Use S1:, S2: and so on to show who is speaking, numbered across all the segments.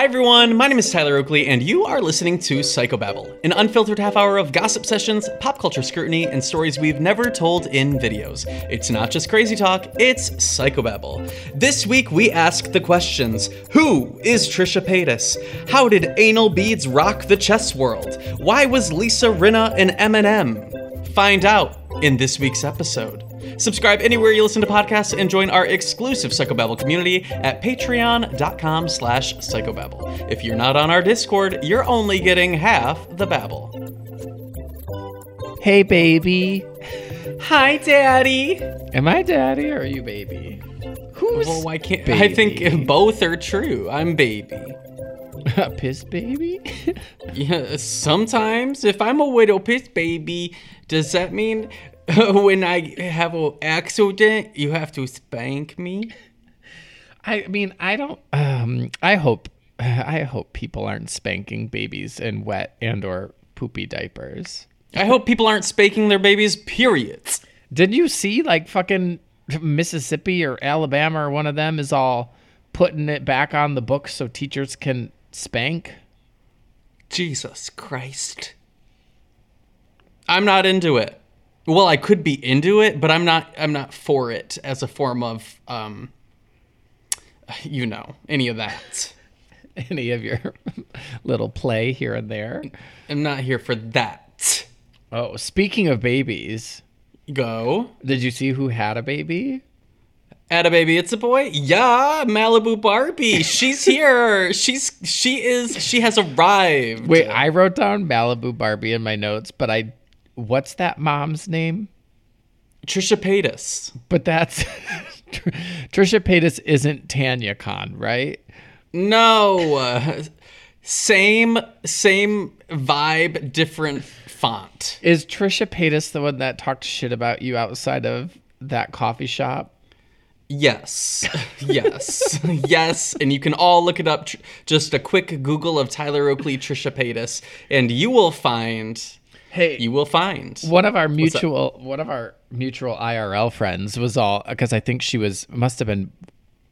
S1: Hi everyone, my name is Tyler Oakley, and you are listening to Psychobabble, an unfiltered half hour of gossip sessions, pop culture scrutiny, and stories we've never told in videos. It's not just crazy talk, it's Psychobabble. This week we ask the questions Who is Trisha Paytas? How did anal beads rock the chess world? Why was Lisa Rinna an M&M? Find out in this week's episode. Subscribe anywhere you listen to podcasts and join our exclusive Psychobabble community at patreon.com slash psychobabble. If you're not on our Discord, you're only getting half the babble.
S2: Hey, baby.
S1: Hi, Daddy.
S2: Am I daddy or are you baby? Who's
S1: Well, why can't I
S2: baby?
S1: think both are true. I'm baby.
S2: a piss baby?
S1: Yeah, sometimes if I'm a widow piss baby, does that mean when I have an accident, you have to spank me?
S2: I mean, I don't. Um, I hope. I hope people aren't spanking babies in wet and or poopy diapers.
S1: I hope people aren't spanking their babies, period.
S2: Did you see like fucking Mississippi or Alabama or one of them is all putting it back on the books so teachers can spank?
S1: Jesus Christ. I'm not into it. Well, I could be into it, but I'm not I'm not for it as a form of um you know, any of that.
S2: Any of your little play here and there?
S1: I'm not here for that.
S2: Oh, speaking of babies,
S1: Go.
S2: did you see who had a baby?
S1: Had a baby, it's a boy. Yeah, Malibu Barbie. She's here. She's she is she has arrived.
S2: Wait, I wrote down Malibu Barbie in my notes, but I what's that mom's name?
S1: Trisha Paytas.
S2: But that's Trisha Paytas isn't Tanya Khan, right?
S1: No. same same vibe, different font.
S2: Is Trisha Paytas the one that talked shit about you outside of that coffee shop?
S1: Yes. Yes. yes. And you can all look it up. Just a quick Google of Tyler Oakley, Trisha Paytas, and you will find.
S2: Hey,
S1: You will find.
S2: one of our mutual one of our mutual IRL friends was all because I think she was must have been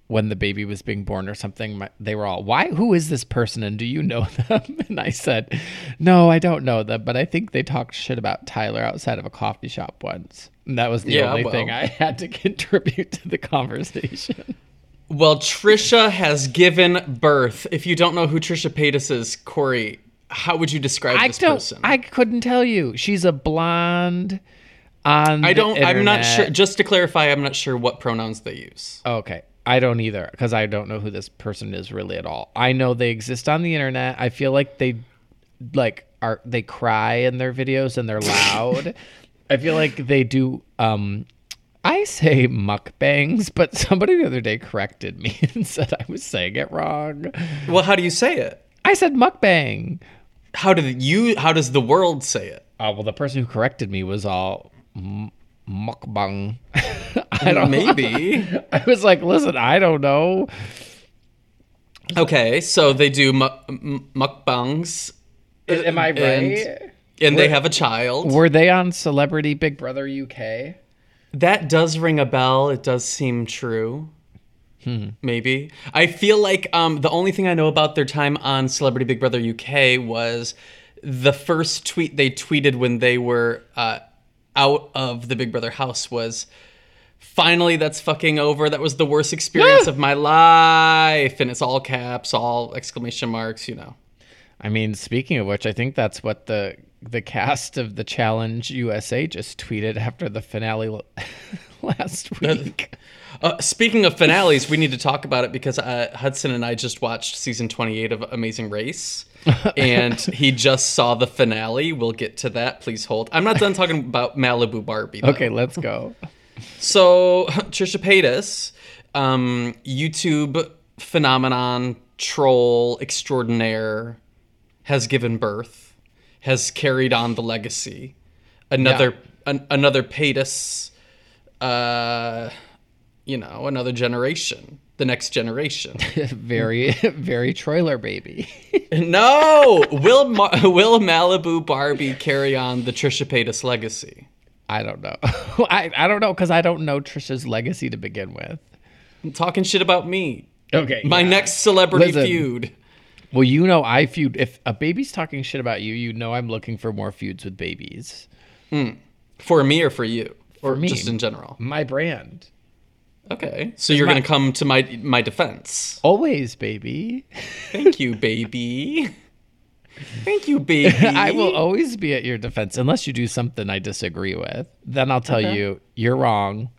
S2: when the baby was being born or something. My, they were all, "Why? Who is this person? And do you know them?" And I said, "No, I don't know them, but I think they talked shit about Tyler outside of a coffee shop once." And that was the
S1: Yeah,
S2: only
S1: well.
S2: thing I had to contribute to the conversation.
S1: Well, Trisha has given birth. If you don't know who Trisha Paytas is, Corey, how would you describe
S2: I
S1: this
S2: don't.
S1: person?
S2: I couldn't tell you. She's a blonde. On
S1: I don't. I'm not sure. Just to clarify, I'm not sure what pronouns they use.
S2: Okay. I don't either because I don't know who this person is really at all. I know they exist on the internet. I feel like they like are they cry in their videos and they're loud. I feel like they do um I say mukbangs, but somebody the other day corrected me and said I was saying it wrong.
S1: Well, how do you say it?
S2: I said mukbang.
S1: How did you? How does the world say it?
S2: Oh, well the person who corrected me was all m- mukbang. I don't
S1: Maybe.
S2: I was like, "Listen, I don't know."
S1: okay, so they do mu- m- mukbangs,
S2: Am I
S1: And-
S2: right?
S1: and they have a child.
S2: Were they on Celebrity Big Brother UK?
S1: That does ring a bell. It does seem true. Maybe. I feel like um, the only thing I know about their time on Celebrity Big Brother UK was the first tweet they tweeted when they were uh, out of the Big Brother house was finally that's fucking over. That was the worst experience of my life. And it's all caps, all exclamation marks, you know.
S2: I mean, speaking of which, I think that's what the the cast of the Challenge USA just tweeted after the finale last week.
S1: Uh, speaking of finales, we need to talk about it because uh, Hudson and I just watched season 28 of Amazing Race, and he just saw the finale. We'll get to that. Please hold. I'm not done talking about Malibu Barbie. though.
S2: Okay, let's go.
S1: So Trisha Paytas, um, YouTube phenomenon, troll extraordinaire, has given birth, has carried on the legacy. Another an, another Paytas, uh, you know, another generation, the next generation.
S2: very, very Troiler baby.
S1: no, will Ma- will Malibu Barbie carry on the Trisha Paytas legacy?
S2: I don't know. I, I don't know because I don't know Trisha's legacy to begin with.
S1: Talking shit about me.
S2: Okay.
S1: My next celebrity
S2: Listen.
S1: feud.
S2: Well, you know, I feud. If a baby's talking shit about you, you know I'm looking for more feuds with babies. Hmm.
S1: For me or for you? Or
S2: me.
S1: just in general?
S2: My brand.
S1: Okay. So you're
S2: my-
S1: going to come to my my defense.
S2: Always, baby.
S1: Thank you, baby. Thank you, baby.
S2: I will always be at your defense unless you do something I disagree with. Then I'll tell you you're wrong.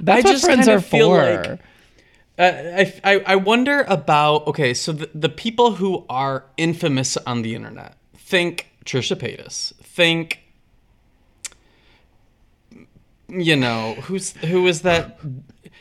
S2: That's
S1: I
S2: what
S1: just
S2: friends
S1: kind
S2: are
S1: feel
S2: for.
S1: like- Uh, I, I I wonder about okay, so the, the people who are infamous on the internet. Think Trisha Paytas. Think you know who's who is that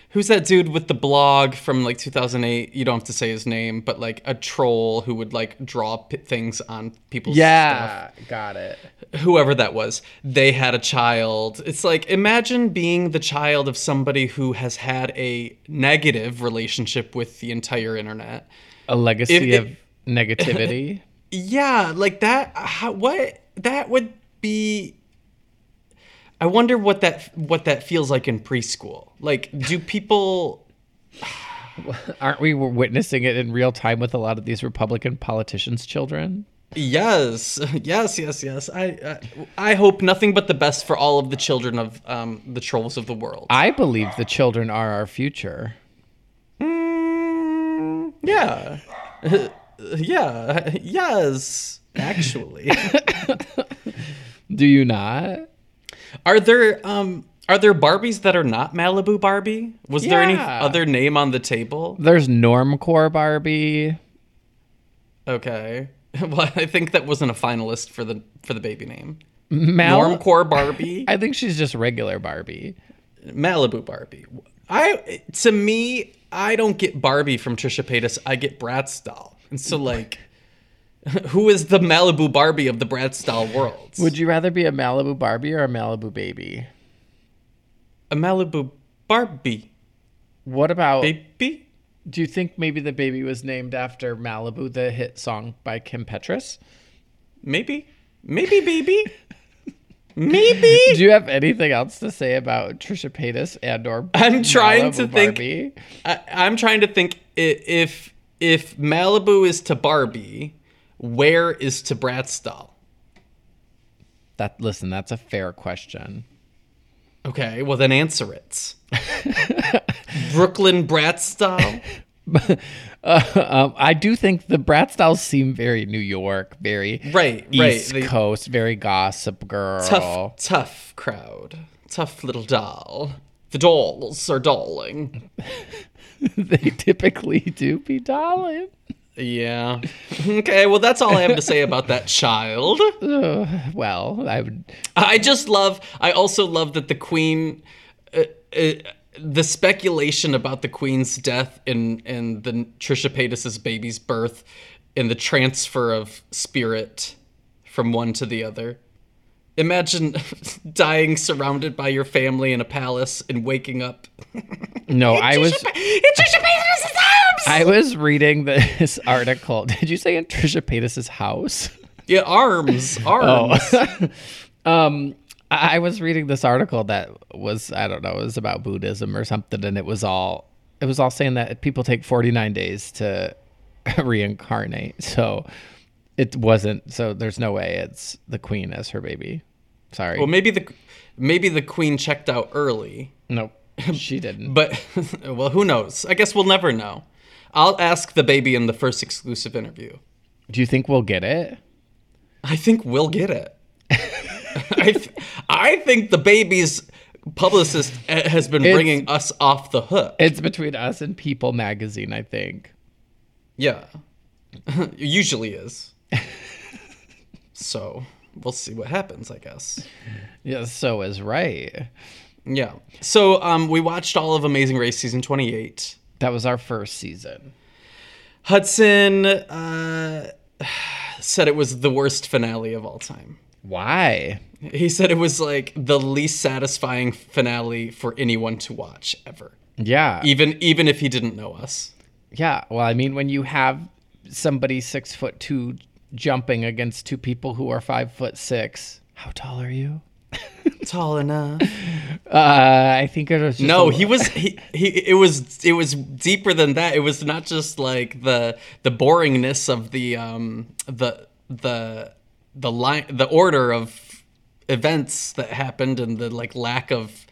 S1: who's that dude with the blog from like 2008 you don't have to say his name but like a troll who would like draw p- things on people's stuff
S2: yeah, got it.
S1: whoever that was, they had a child. It's like imagine being the child of somebody who has had a negative relationship with the entire internet.
S2: A legacy
S1: If-
S2: of negativity.
S1: Yeah, like that how, what that would be I wonder what that what that feels like in preschool. Like do people
S2: Aren't we witnessing it in real time with a lot of these Republican politicians' children?
S1: Yes, yes, yes, yes. I, I I hope nothing but the best for all of the children of um, the trolls of the world.
S2: I believe the children are our future.
S1: Mm, yeah. yeah. Yes. Actually.
S2: Do you not?
S1: Are there um are there Barbies that are not Malibu Barbie? Was there any other name on the table?
S2: There's Normcore Barbie.
S1: Okay. Well, I think that wasn't a finalist for the for the baby name.
S2: Mal-
S1: Normcore Barbie,
S2: I think she's just regular Barbie.
S1: Malibu Barbie. I to me, I don't get Barbie from Trisha Paytas. I get Bratz doll. And so like who is the Malibu Barbie of the Bratz doll world?
S2: Would you rather be a Malibu Barbie or a Malibu baby?
S1: a Malibu Barbie
S2: What about
S1: baby?
S2: do you think maybe the baby was named after Malibu, the hit song by Kim Petras?
S1: Maybe. Maybe baby. Maybe.
S2: Do you have anything else to say about Trisha Paytas and or
S1: I'm trying to
S2: Malibu
S1: think-
S2: Barbie?
S1: I, I'm trying to think if if Malibu is to Barbie, where is to Bratz?
S2: That listen, that's a fair question.
S1: Okay, well then answer it. Brooklyn Bratz doll.
S2: Uh, um, I do think the Brat styles seem very New York, very
S1: Right, right.
S2: East
S1: They-
S2: Coast, very Gossip Girl.
S1: Tough, tough crowd. Tough little doll. The dolls are dolling.
S2: they typically do be darling.
S1: Yeah. Okay, well that's all I have to say about that child.
S2: Ugh, well, I would.
S1: I just love. I also love that the queen, uh, uh, the speculation about the queen's death and and the Trisha Paytas's baby's birth, and the transfer of spirit from one to the other. Imagine dying surrounded by your family in a palace and waking up.
S2: No, I was.
S1: It's Trisha Paytas's arms.
S2: I was reading this article. Did you say in Trisha Paytas's house?
S1: Yeah, arms, arms.
S2: um, I was reading this article that was I don't know, it was about Buddhism or something, and it was all it was all saying that people take 49 days to reincarnate. So it wasn't. So there's no way it's the queen as her baby. Sorry.
S1: Well, maybe the maybe the queen checked out early,
S2: nope. She didn't.
S1: but well, who knows? I guess we'll never know. I'll ask the baby in the first exclusive interview.
S2: Do you think we'll get it?
S1: I think we'll get it. I, th- I think the baby's publicist uh, has been
S2: It's-
S1: bringing us off the hook.
S2: It's between us and People magazine, I think.
S1: Yeah. It usually is. so we'll see what happens, I guess.
S2: Yeah, so is right.
S1: Yeah. So um, we watched all of Amazing Race season 28.
S2: That was our first season.
S1: Hudson uh, said it was the worst finale of all time.
S2: Why?
S1: He said it was like the least satisfying finale for anyone to watch ever.
S2: Yeah.
S1: Even even if he didn't know us.
S2: Yeah. Well, I mean, when you have somebody six foot two jumping against two people who are five foot six, how tall are you?
S1: Tall enough.
S2: Uh, I think it was just
S1: No,
S2: a-
S1: he was he, he it was it was deeper than that. It was not just like the the boringness of the um the the the line the order of events that happened and the like lack of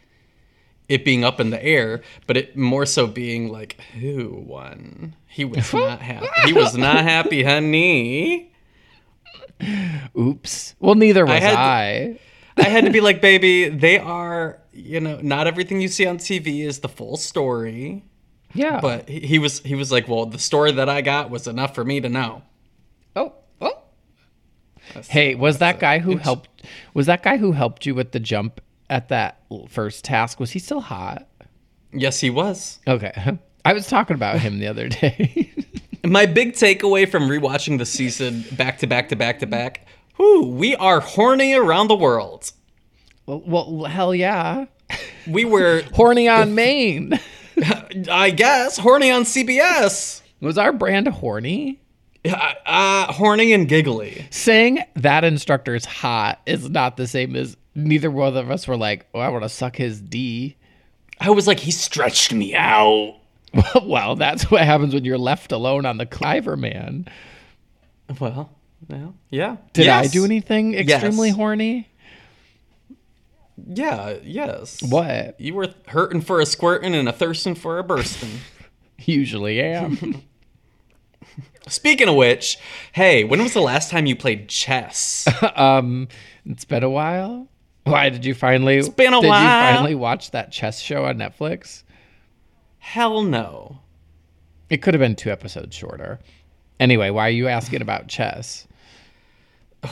S1: it being up in the air, but it more so being like who won. He was not happy. He was not happy, honey.
S2: Oops. Well, neither was
S1: had-
S2: I.
S1: I had to be like, baby, they are, you know, not everything you see on TV is the full story.
S2: Yeah.
S1: But he, he was he was like, well, the story that I got was enough for me to know.
S2: oh, oh. Hey, was that guy who helped? Was that guy who helped you with the jump at that first task? Was he still hot?
S1: Yes, he was.
S2: Okay. I was talking about him the other day.
S1: My big takeaway from rewatching the season back to back to back to back. Whoo, we are horny around the world.
S2: well, well, hell yeah.
S1: We were,
S2: Horny on Maine.
S1: I guess, horny on CBS.
S2: Was our brand horny?
S1: Uh, uh, horny and giggly.
S2: Saying that instructor is hot is not the same as neither one of us were like, oh, I want to suck his D.
S1: I was like, he stretched me out.
S2: well, that's what happens when you're left alone on the Cliver man.
S1: Well, well yeah.
S2: Did I do anything extremely
S1: Yes.
S2: horny?
S1: Yeah, yes.
S2: What?
S1: You were hurting for a squirting and a thirsting for a bursting.
S2: Usually am.
S1: Speaking of which, hey, when was the last time you played chess?
S2: um, it's been a while. Why did you finally? It's
S1: been a
S2: did
S1: while.
S2: you finally watch that chess show on Netflix?
S1: Hell no.
S2: It could have been two episodes shorter. Anyway, why are you asking about chess?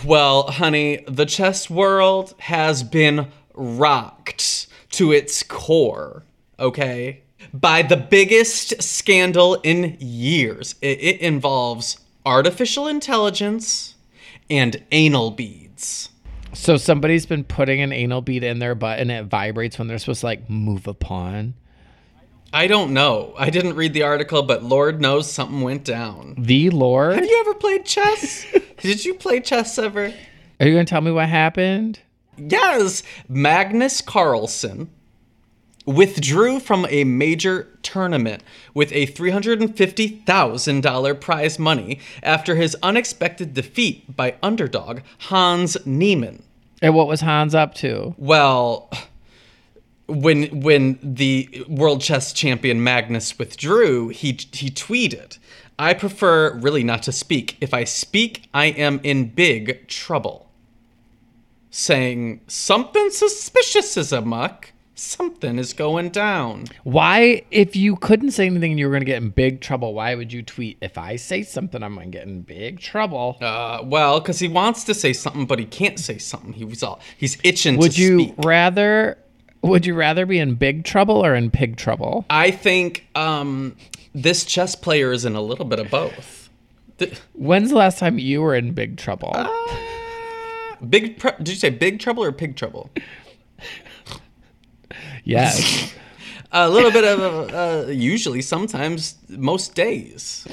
S1: Well, honey, the chess world has been rocked to its core, okay? By the biggest scandal in years. It, it involves artificial intelligence and anal beads.
S2: So somebody's been putting an anal bead in their butt and it vibrates when they're supposed to like move a pawn.
S1: I don't know. I didn't read the article, but Lord knows something went down.
S2: The Lord?
S1: Have you ever played chess? Did you play chess ever?
S2: Are you gonna tell me what happened?
S1: Yes, Magnus Carlsen withdrew from a major tournament with a $350,000 prize money after his unexpected defeat by underdog Hans Niemann.
S2: And what was Hans up to?
S1: Well, when when the world chess champion Magnus withdrew, he he tweeted, "I prefer really not to speak. If I speak, I am in big trouble." Saying something suspicious is amuck. Something is going down.
S2: Why, if you couldn't say anything and you were gonna get in big trouble, why would you tweet? If I say something, I'm gonna get in big trouble.
S1: Uh, well, because he wants to say something, but he can't say something. He was all he's itching
S2: would
S1: to
S2: you
S1: speak.
S2: rather? Would you rather be in big trouble or in pig trouble?
S1: I think um, this chess player is in a little bit of both. Th-
S2: When's the last time you were in big trouble?
S1: Uh, Big, tr- did you say big trouble or pig trouble?
S2: yes.
S1: A little bit of, uh, usually, sometimes, most days.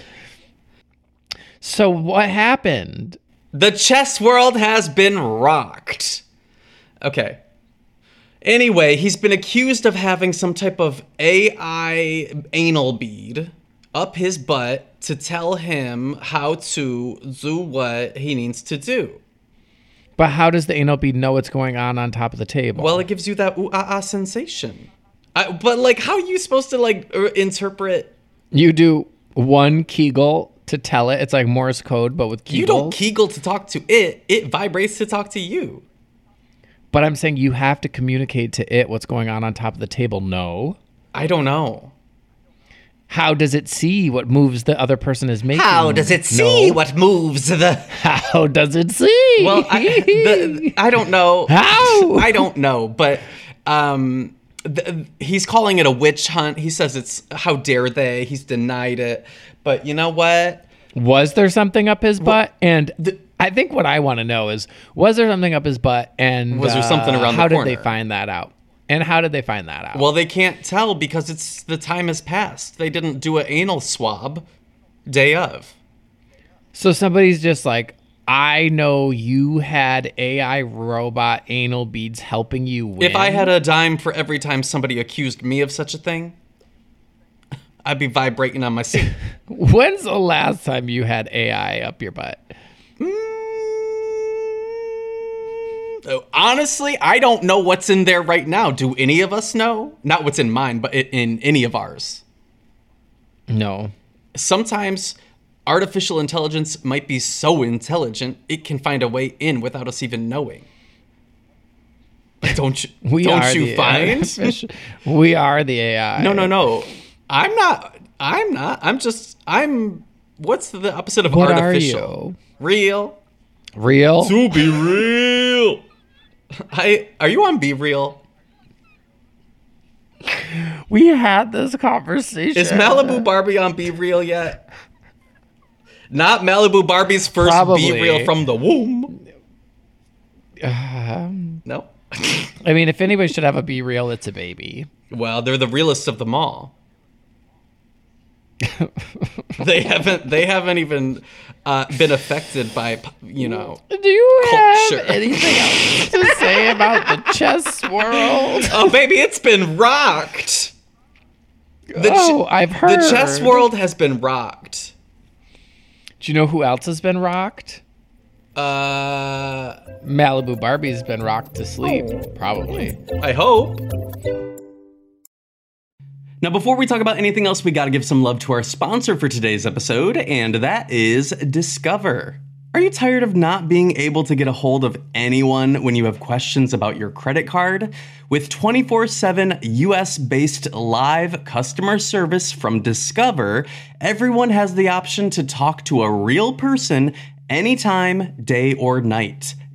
S2: So what happened?
S1: The chess world has been rocked. Okay. Anyway, he's been accused of having some type of AI anal bead up his butt to tell him how to do what he needs to do.
S2: But how does the anal bead know what's going on on top of the table?
S1: Well, it gives you that ooh ah ah sensation. I, but like, how are you supposed to like er, interpret?
S2: you do one Kegel to tell it. It's like Morse code, but with Kegels.
S1: You don't kegel to talk to it; it vibrates to talk to you.
S2: But I'm saying you have to communicate to it what's going on on top of the table. No.
S1: I don't know.
S2: How does it see what moves the other person is making?
S1: How does it see
S2: No.
S1: what moves the?
S2: How does it see?
S1: Well, I, the, I don't know.
S2: How?
S1: I don't know, but um, th- he's calling it a witch hunt. He says it's how dare they? He's denied it. But you know what?
S2: was there something up his butt? And
S1: the-
S2: I think what I want to know is, was there something up his butt? And
S1: Was there something
S2: uh,
S1: around the
S2: How did they find that out? And how did they find that out?
S1: Well, they can't tell because it's the time has passed. They didn't do an anal swab day of.
S2: so somebody's just like, I know you had AI robot anal beads helping you win.
S1: If I had a dime for every time somebody accused me of such a thing, I'd be vibrating on my seat.
S2: When's the last time you had AI up your butt?
S1: Oh, Honestly, I don't know what's in there right now. Do any of us know? Not what's in mine, but in any of ours.
S2: No.
S1: Sometimes artificial intelligence might be so intelligent it can find a way in without us even knowing. Don't you?
S2: We
S1: don't you find?
S2: we are the AI.
S1: No, no, no. I'm not. I'm not. I'm just. I'm. What's the opposite of
S2: What
S1: artificial? Real.
S2: Real?
S1: To be real. I. Are you on BeReal?
S2: We had this conversation.
S1: Is Malibu Barbie on BeReal yet? Not Malibu Barbie's first
S2: Probably.
S1: BeReal from the womb.
S2: Um,
S1: No.
S2: I mean, if anybody should have a be real, it's a baby.
S1: well, they're the realest of them all. they haven't. They haven't even uh, been affected by you know.
S2: Do you
S1: Culture.
S2: have anything else to say about the chess world?
S1: Oh, baby, it's been rocked. The, ch-
S2: oh, I've heard.
S1: the chess world has been rocked.
S2: Do you know who else has been rocked?
S1: Uh,
S2: Malibu Barbie's been rocked to sleep, probably.
S1: I hope. Now, before we talk about anything else, we gotta give some love to our sponsor for today's episode, and that is Discover. Are you tired of not being able to get a hold of anyone when you have questions about your credit card? With 24 7 US based live customer service from Discover, everyone has the option to talk to a real person anytime, day or night.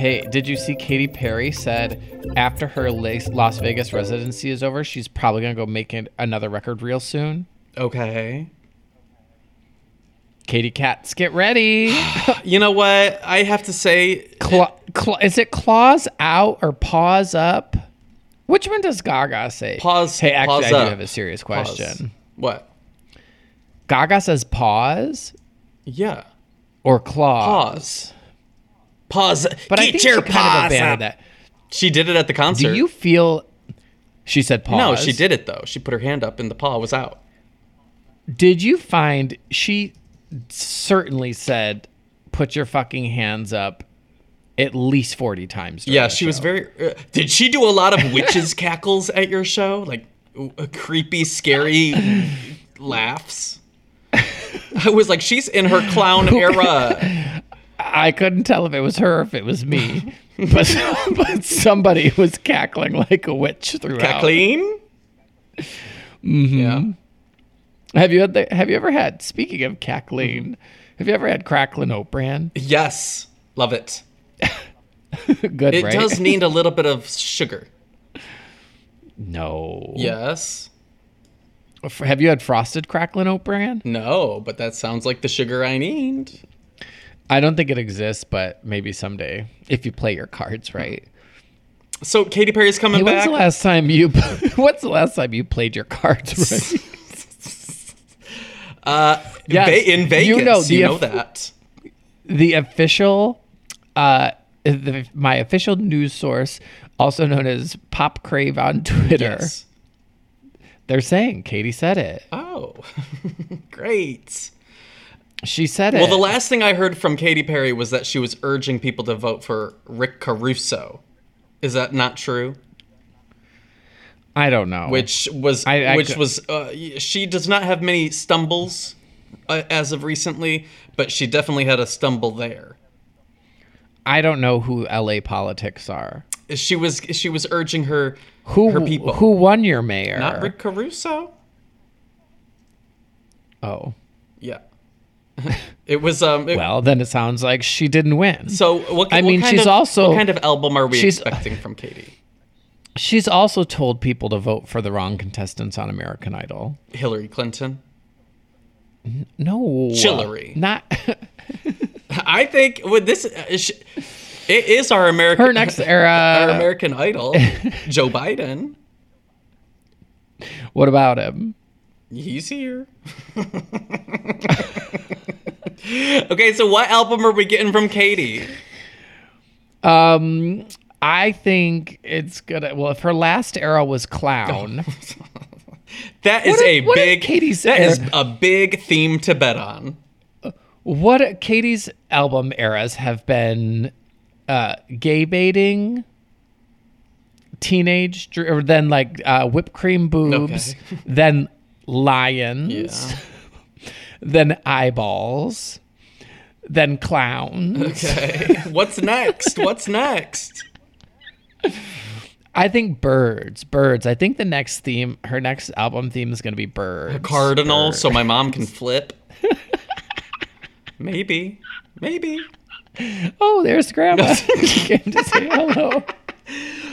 S2: Hey, did you see Katy Perry said after her Las Vegas residency is over, she's probably gonna go make another record real soon?
S1: Okay.
S2: Katy Cats, get ready.
S1: You know what? I have to say,
S2: Cla- cla- is it claws out or paws up? Which one does Gaga say?
S1: Pause-
S2: Hey, actually,
S1: pause
S2: I do
S1: up.
S2: have a serious
S1: pause.
S2: question.
S1: What?
S2: Gaga says pause
S1: Yeah.
S2: or claws?
S1: Pause. Pause.
S2: But I think
S1: your
S2: she kind of abandoned that.
S1: She did it at the concert.
S2: Do you feel? She said pause.
S1: No, she did it though. She put her hand up and the paw was out.
S2: Did you find she certainly said, "Put your fucking hands up," at least forty times?
S1: Yeah, she was very. Uh, did she do a lot of witches cackles at your show? Like uh, creepy, scary laughs? I was like, she's in her clown era.
S2: I couldn't tell if it was her or if it was me, but but somebody was cackling like a witch throughout.
S1: Kathleen? Mm-hmm. Yeah.
S2: Have you had the, Have you ever had? Speaking of cackling, have you ever had cracklin oat bran?
S1: Yes. Love it.
S2: Good,
S1: It
S2: right?
S1: does need a little bit of sugar.
S2: No.
S1: Yes.
S2: Have you had frosted cracklin oat bran?
S1: No, but that sounds like the sugar I need.
S2: I don't think it exists, but maybe someday if you play your cards right.
S1: So Katy Perry's coming
S2: Hey, when's
S1: back.
S2: the last time you? What's the last time you played your cards right?
S1: uh,
S2: Yes,
S1: Ve- in Vegas,
S2: you know,
S1: you
S2: know,
S1: know, that.
S2: the official, uh, the, my official news source, also known as Pop Crave on Twitter,
S1: Yes.
S2: they're saying Katy said it.
S1: Oh, great.
S2: She said it.
S1: Well, the last thing I heard from Katy Perry was that she was urging people to vote for Rick Caruso. Is that not true?
S2: I don't know.
S1: Which was
S2: I- I
S1: which was uh, she does not have many stumbles uh, as of recently, but she definitely had a stumble there.
S2: I don't know who LA politics are.
S1: She was she was urging her
S2: Who
S1: her people.
S2: who won your mayor?
S1: Not Rick Caruso.
S2: Oh,
S1: Yeah. It was um. it-
S2: well, then it sounds like she didn't win.
S1: so what?
S2: I
S1: what
S2: mean,
S1: kind
S2: she's
S1: of,
S2: also-
S1: what kind of album are we expecting from Katy?
S2: She's also told people to vote for the wrong contestants on American Idol.
S1: Hillary Clinton.
S2: No,
S1: Chillery.
S2: Not
S1: I think with this, uh, it is our American.
S2: her next era.
S1: our American Idol, Joe Biden.
S2: What about him?
S1: He's here. okay, so what album are we getting from Katy?
S2: Um, I think it's gonna. Well, if her last era was clown,
S1: That is a
S2: what
S1: big.
S2: Katy's
S1: that is
S2: era-
S1: a big theme to bet on.
S2: what Katy's album eras have been uh, gay baiting, teenage, or then like uh, whipped cream boobs,
S1: Okay.
S2: then lions,
S1: Yeah.
S2: then eyeballs, then clowns.
S1: Okay. What's next? What's next?
S2: I think birds, birds. I think the next theme, her next album theme is going to be birds.
S1: Cardinal,
S2: Bird.
S1: so my mom can flip. Maybe. Maybe.
S2: Oh, there's Grandma. Came to say hello.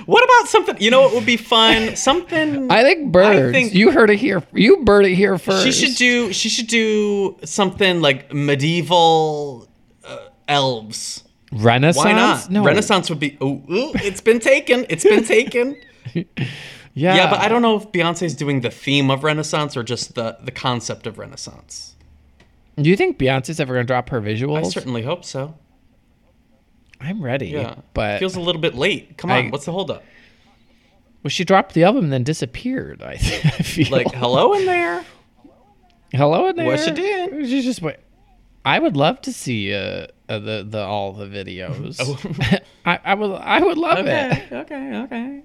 S1: What about something? You know what would be fun? Something.
S2: I think birds.
S1: think-
S2: you heard it here. You bird it here first.
S1: She should do. She should do something like medieval uh, elves.
S2: Renaissance.
S1: Why not?
S2: No.
S1: Renaissance would be. Ooh, ooh, it's been taken. It's been taken.
S2: Yeah.
S1: yeah, but I don't know if Beyonce's doing the theme of Renaissance or just the the concept of Renaissance.
S2: Do you think Beyonce's ever gonna drop her visuals?
S1: I certainly hope so.
S2: I'm ready.
S1: Yeah,
S2: But
S1: feels a little bit late. Come on,
S2: I-
S1: what's the holdup?
S2: well, she dropped the album and then disappeared. I, feel
S1: Like, hello in there.
S2: hello in there.
S1: What she doing?
S2: She's just wait. I would love to see uh, uh the the all the videos.
S1: Oh.
S2: I, I would I would love
S1: Okay,
S2: it.
S1: okay,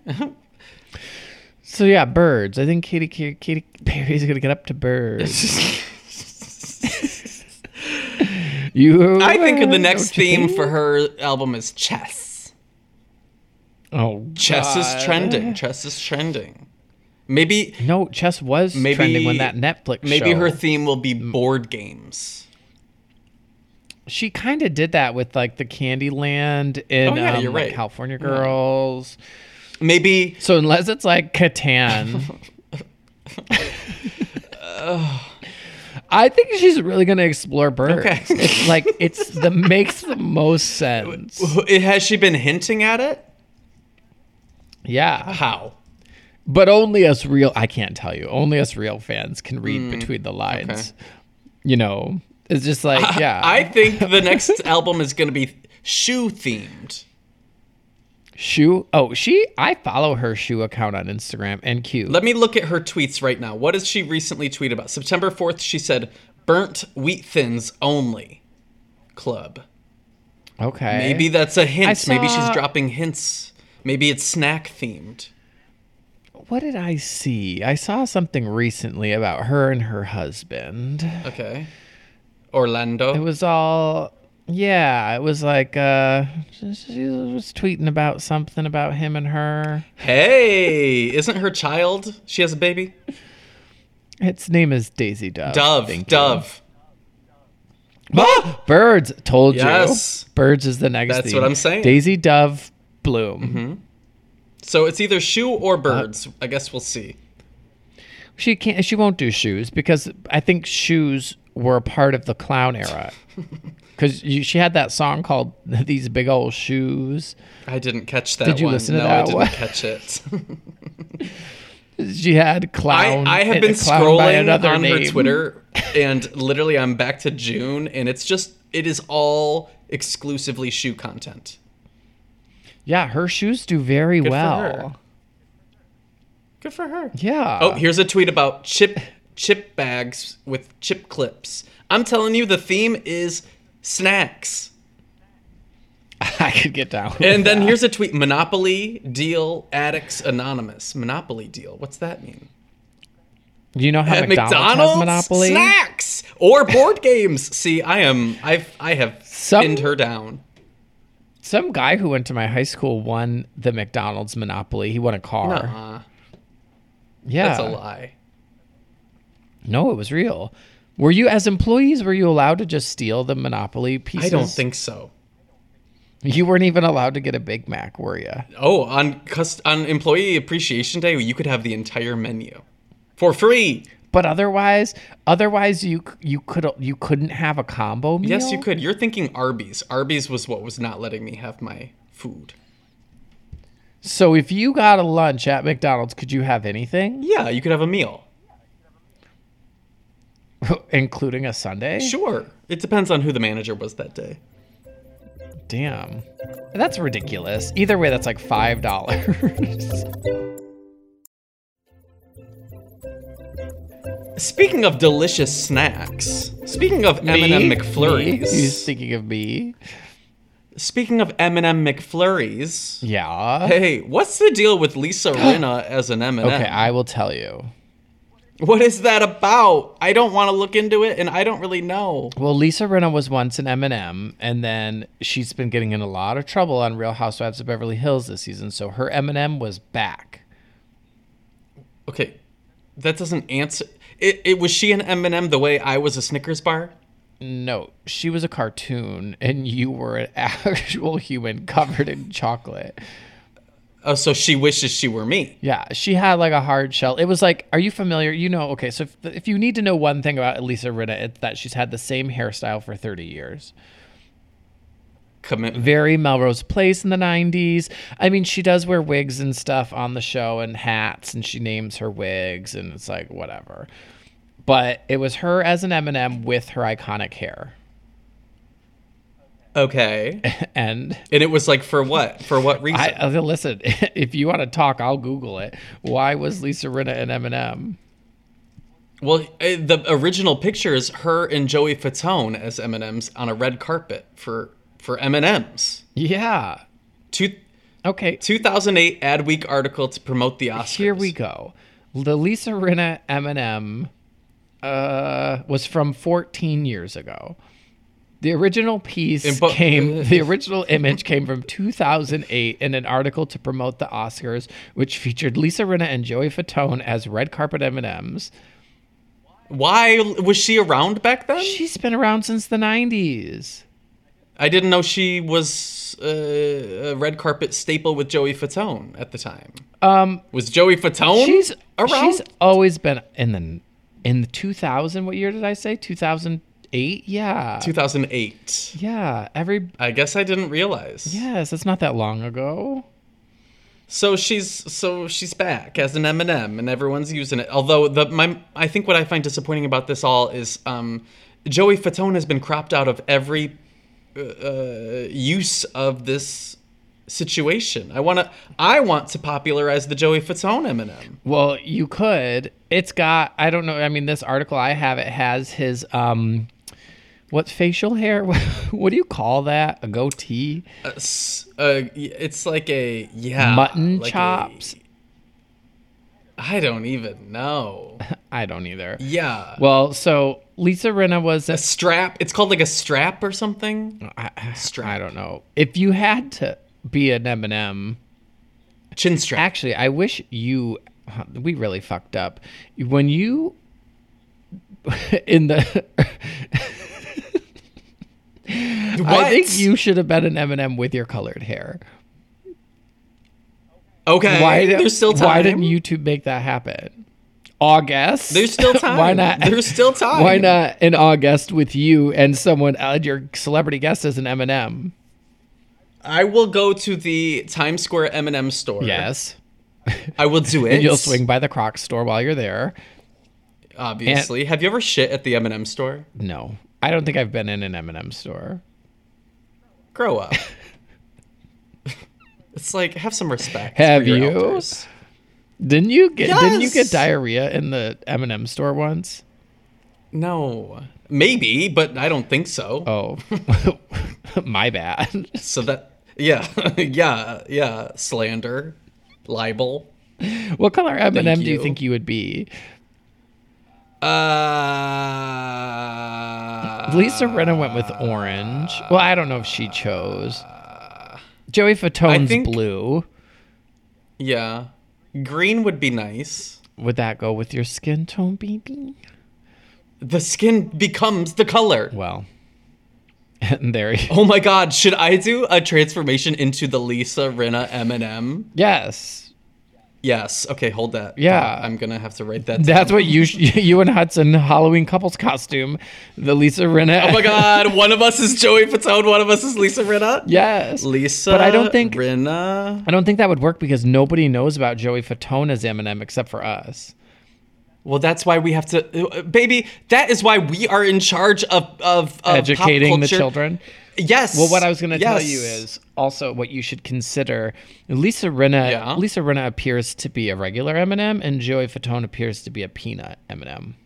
S1: okay.
S2: So yeah, birds. I think Katy Katy, Katy Perry's gonna get up to birds. You.
S1: I think
S2: uh,
S1: the next theme for her album is chess.
S2: Oh,
S1: Chess
S2: God.
S1: is trending. Chess is trending. Maybe
S2: No, chess was
S1: Maybe-
S2: trending when that Netflix.
S1: maybe
S2: show.
S1: her theme will be board games.
S2: She kind of did that with like the Candyland in
S1: Oh, yeah,
S2: um,
S1: you're
S2: like. California Girls.
S1: Maybe
S2: So unless it's like Catan. I think she's really gonna explore birds.
S1: Okay.
S2: It's like it's the makes the most sense.
S1: has she been hinting at it?
S2: Yeah.
S1: How?
S2: But only us real I can't tell you. Only us real fans can read between the lines.
S1: Mm, okay.
S2: You know. It's just like, yeah.
S1: I think the next album is going to be shoe themed.
S2: Shoe. Oh, she. I follow her shoe account on Instagram and cute.
S1: Let me look at her tweets right now. What does she recently tweet about? September 4th, she said, burnt wheat thins only club.
S2: okay.
S1: Maybe that's a hint. Maybe she's dropping hints. Maybe it's snack themed.
S2: What did I see? I saw something recently about her and her husband.
S1: Okay. Orlando.
S2: It was all. Yeah, it was like uh she, was tweeting about something about him and her.
S1: hey, isn't her child? She has a baby?
S2: Its name is Daisy Dove.
S1: Dove.
S2: Thank you. Birds. Told
S1: Yes.
S2: you. Birds is the next.
S1: That's
S2: theme.
S1: what I'm saying. Mm-hmm.
S2: Daisy Dove Bloom.
S1: So it's either shoe or birds. I guess we'll see.
S2: She can't. She won't do shoes because I think shoes were a part of the clown era. Because she had that song called "These Big Old Shoes."
S1: I didn't catch that
S2: Did you
S1: one.
S2: listen to
S1: no, I didn't
S2: one?
S1: catch it.
S2: She had clown.
S1: I, I have been scrolling
S2: another
S1: on her. Twitter, and literally I'm back to June, and it's just it is all exclusively shoe content.
S2: Yeah, her shoes do very
S1: for
S2: well.
S1: Good for her.
S2: Yeah.
S1: Oh, here's a tweet about chip chip bags with chip clips. I'm telling you, the theme is snacks.
S2: I could get down. with
S1: And then
S2: that.
S1: here's a tweet: Monopoly deal addicts anonymous. Monopoly deal. What's that mean?
S2: Do you know how
S1: At
S2: McDonald's, Monopoly?
S1: snacks or board games. See, I am I've I have
S2: Some-
S1: pinned her down.
S2: Some guy who went to my high school won the McDonald's Monopoly. He won a car.
S1: Nuh-uh.
S2: yeah.
S1: That's a lie.
S2: No, it was real. Were you, as employees, were you allowed to just steal the Monopoly pieces?
S1: I don't think so.
S2: you weren't even allowed to get a Big Mac, were you?
S1: Oh, on cust- on Employee Appreciation Day, you could have the entire menu for free.
S2: But otherwise, otherwise you you could you couldn't have a combo meal.
S1: Yes, you could. You're thinking Arby's. Arby's was what was not letting me have my food.
S2: So if you got a lunch at McDonald's, could you have anything,
S1: Yeah, you could have a meal.
S2: including a sundae?
S1: Sure. It depends on who the manager was that day.
S2: Damn, that's ridiculous. Either way, that's like five dollars.
S1: Speaking of delicious snacks, speaking of M&M
S2: You
S1: McFlurries,
S2: thinking of me?
S1: speaking of M&M McFlurries,
S2: Yeah.
S1: hey, what's the deal with Lisa Rinna as an M&M?
S2: Okay, I will tell you.
S1: What is that about? I don't want to look into it, and I don't really know.
S2: Well, Lisa Rinna was once an M&M, and then she's been getting in a lot of trouble on Real Housewives of Beverly Hills this season. So her M&M was back.
S1: Okay, that doesn't answer. It, it was she an M&M the way I was a Snickers bar?
S2: No, she was a cartoon, and you were an actual human covered in chocolate.
S1: Oh, so she wishes she were me.
S2: Yeah, she had like a hard shell. It was like, are you familiar? You know, okay, so if, if you need to know one thing about Lisa Rinna, it's that she's had the same hairstyle for 30 years.
S1: Commitment.
S2: Very Melrose Place in the 90s. I mean, she does wear wigs and stuff on the show and hats, and she names her wigs, and it's like, whatever. But it was her as an M&M with her iconic hair.
S1: Okay.
S2: And
S1: And it was like for what? For what reason?
S2: I, listen, if you want to talk, I'll Google it. Why was Lisa Rinna an M&M?
S1: well, eh, the original picture is her and Joey Fatone as M&Ms on a red carpet for for M&Ms.
S2: Yeah.
S1: Two,
S2: Okay.
S1: 2008 Adweek article to promote the Oscars.
S2: Here we go. The Lisa Rinna M&M uh, was from 14 years ago. The original piece
S1: bu-
S2: came. The original image came from 2008 in an article to promote the Oscars, which featured Lisa Rinna and Joey Fatone as red carpet M&Ms.
S1: Why was she around back then?
S2: She's been around since the 90s.
S1: I didn't know she was uh, a red carpet staple with Joey Fatone at the time.
S2: Um,
S1: Was Joey Fatone
S2: she's
S1: around?
S2: she's always been in the in the 2000. What year did I say? 2008. Yeah.
S1: 2008.
S2: yeah. Every
S1: I guess I didn't realize.
S2: yes, it's not that long ago.
S1: So she's so she's back as an M&M, and everyone's using it. Although the my I think what I find disappointing about this all is um, Joey Fatone has been cropped out of every uh, uh, use of this situation. I want to I want to popularize the Joey Fatone M&M.
S2: Well, you could. It's got. I don't know. I mean, this article I have it has his um, what facial hair? what do you call that? A goatee?
S1: Uh, uh, it's like a yeah
S2: Mutton
S1: like
S2: chops?
S1: I don't even know.
S2: I don't either.
S1: Yeah.
S2: Well, so Lisa Rinna was.
S1: a strap. It's called like a strap or something.
S2: I, I don't know. If you had to be an M&M,
S1: Chin strap.
S2: actually, I wish you. We really fucked up when you in the. I think you should have been an M&M with your colored hair.
S1: Okay.
S2: Why di-
S1: There's still time.
S2: Why didn't YouTube make that happen? August.
S1: There's still time.
S2: why not?
S1: There's still time.
S2: Why not in August with you and someone uh, your celebrity guest as an M&M?
S1: I will go to the Times Square M&M store.
S2: Yes.
S1: I will do it.
S2: And you'll swing by the Crocs store while you're there.
S1: Obviously. Have you ever shit at the M&M store?
S2: No, I don't think I've been in an M&M store.
S1: Grow up. it's like have some respect.
S2: Have
S1: for your
S2: you?
S1: elders.
S2: Didn't you get? Didn't you get diarrhea in the M and m store once?
S1: No. Maybe, but I don't think so.
S2: Oh, my bad.
S1: So that yeah, yeah, yeah. Slander, libel.
S2: What color M and M do you. think you would be?
S1: Uh,
S2: Lisa Rinna went with orange. Well, I don't know if she chose. Joey Fatone's
S1: think-
S2: blue.
S1: Yeah, green would be nice.
S2: Would that go with your skin tone, baby?
S1: The skin becomes the color.
S2: Well, and there. You,
S1: Oh my god, should I do a transformation into the Lisa Rinna M&M?
S2: yes,
S1: Yes. Okay, hold that.
S2: Yeah.
S1: I'm gonna have to write that.
S2: that's what you sh- you and Hudson Halloween couples costume, the Lisa Rinna.
S1: Oh my god, one of us is Joey Fatone, one of us is Lisa Rinna.
S2: Yes,
S1: Lisa,
S2: But I don't think-
S1: Rinna.
S2: I don't think that would work because nobody knows about Joey Fatone as M&M except for us.
S1: Well, that's why we have to, uh, baby. That is why we are in charge of of, of
S2: Educating the children.
S1: Yes.
S2: Well, what I was going to tell you is also what you should consider. Lisa Rinna.
S1: Yeah.
S2: Lisa Rinna appears to be a regular M&M, and Joey Fatone appears to be a peanut M&M.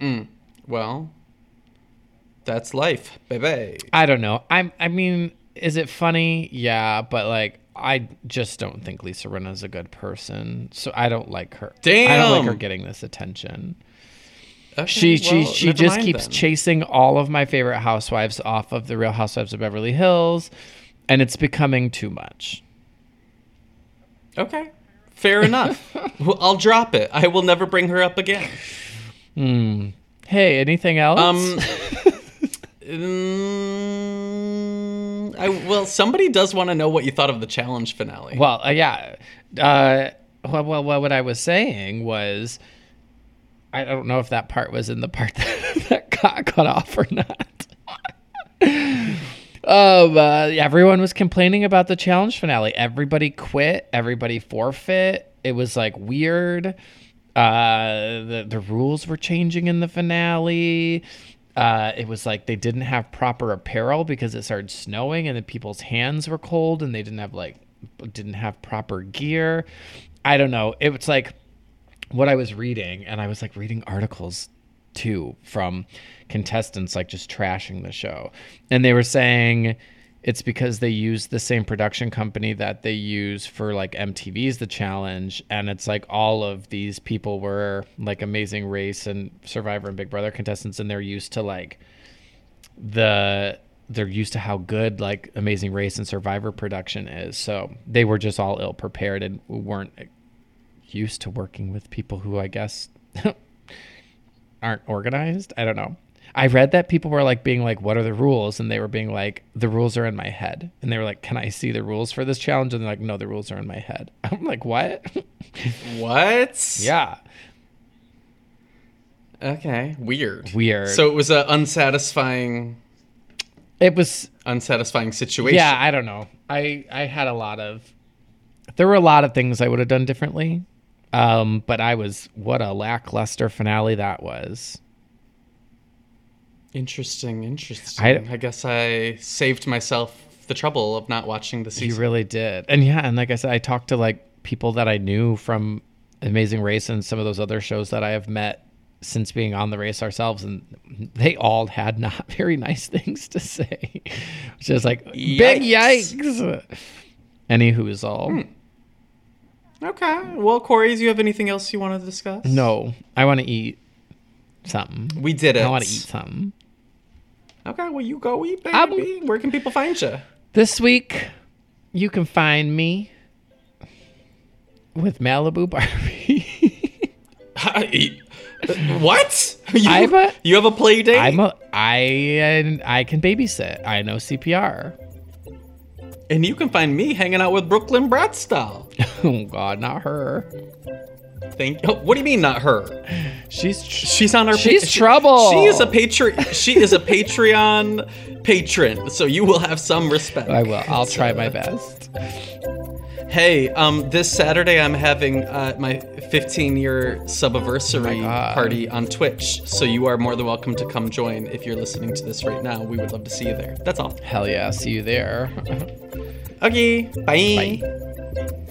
S2: Mm.
S1: Well, that's life, baby.
S2: I don't know. I'm. I mean, is it funny? Yeah, but like, I just don't think Lisa Rinna is a good person. So I don't like her. Damn. I don't like her getting this attention.
S1: Okay,
S2: She she
S1: well,
S2: she just keeps
S1: then.
S2: chasing all of my favorite housewives off of the Real Housewives of Beverly Hills, and it's becoming too much.
S1: Okay, fair enough. I'll drop it. I will never bring her up again. Hmm.
S2: Hey, anything else?
S1: Um. mm, I well, somebody does want to know what you thought of the challenge finale.
S2: well, uh, yeah. Uh, well, well, what I was saying was, I don't know if that part was in the part that, that got cut off or not. um, uh, everyone was complaining about the challenge finale. Everybody quit. Everybody forfeit. It was like weird. Uh, the the rules were changing in the finale. Uh, it was like they didn't have proper apparel because it started snowing and the people's hands were cold and they didn't have like didn't have proper gear. I don't know. It was like what I was reading, and I was like reading articles too from contestants like just trashing the show. And they were saying it's because they use the same production company that they use for like MTV's The Challenge. And it's like all of these people were like Amazing Race and Survivor and Big Brother contestants, and they're used to like the they're used to how good like Amazing Race and Survivor production is. So they were just all ill prepared and weren't used to working with people who I guess aren't organized. I don't know. I read that people were like being like, "What are the rules?" and they were being like, "The rules are in my head." And they were like, "Can I see the rules for this challenge?" And they're like, "No, the rules are in my head." I'm like, "What?"
S1: What?
S2: yeah.
S1: Okay. Weird.
S2: Weird.
S1: So it was a unsatisfying,
S2: It was
S1: unsatisfying situation.
S2: Yeah, I don't know. I I had a lot of there were a lot of things I would have done differently. Um, but I was what a lackluster finale that was.
S1: Interesting. Interesting.
S2: I-
S1: I, guess I saved myself the trouble of not watching the season.
S2: You really did. And yeah, and like I said, I talked to like people that I knew from Amazing Race and some of those other shows that I have met since being on the race ourselves, and they all had not very nice things to say. Which is like big
S1: Yikes.
S2: yikes. Any who's all.
S1: Okay. Well, Corey, do you have anything else you want to discuss?
S2: No, I want to eat something.
S1: We did it.
S2: I want to eat something.
S1: Okay. Well, you go eat, baby.
S2: I'm-
S1: Where can people find you?
S2: This week, you can find me with Malibu Barbie.
S1: what? You,
S2: I'm a-
S1: you have a play date?
S2: I'm a I I can babysit. I know CPR.
S1: And you can find me hanging out with Brooklyn Bratz doll.
S2: Oh God, not her.
S1: Thank. Oh, what do you mean, not her?
S2: She's tr-
S1: She's on our.
S2: She's
S1: she-
S2: trouble.
S1: She is a patron. She is a Patreon patron, so you will have some respect.
S2: I will. I'll try my best.
S1: Hey, um, this Saturday I'm having uh, my 15 year subiversary
S2: God.
S1: party on Twitch, so you are more than welcome to come join if you're listening to this right now. We would love to see you there. That's all.
S2: Hell yeah! See you there.
S1: Okay, bye.
S2: Bye.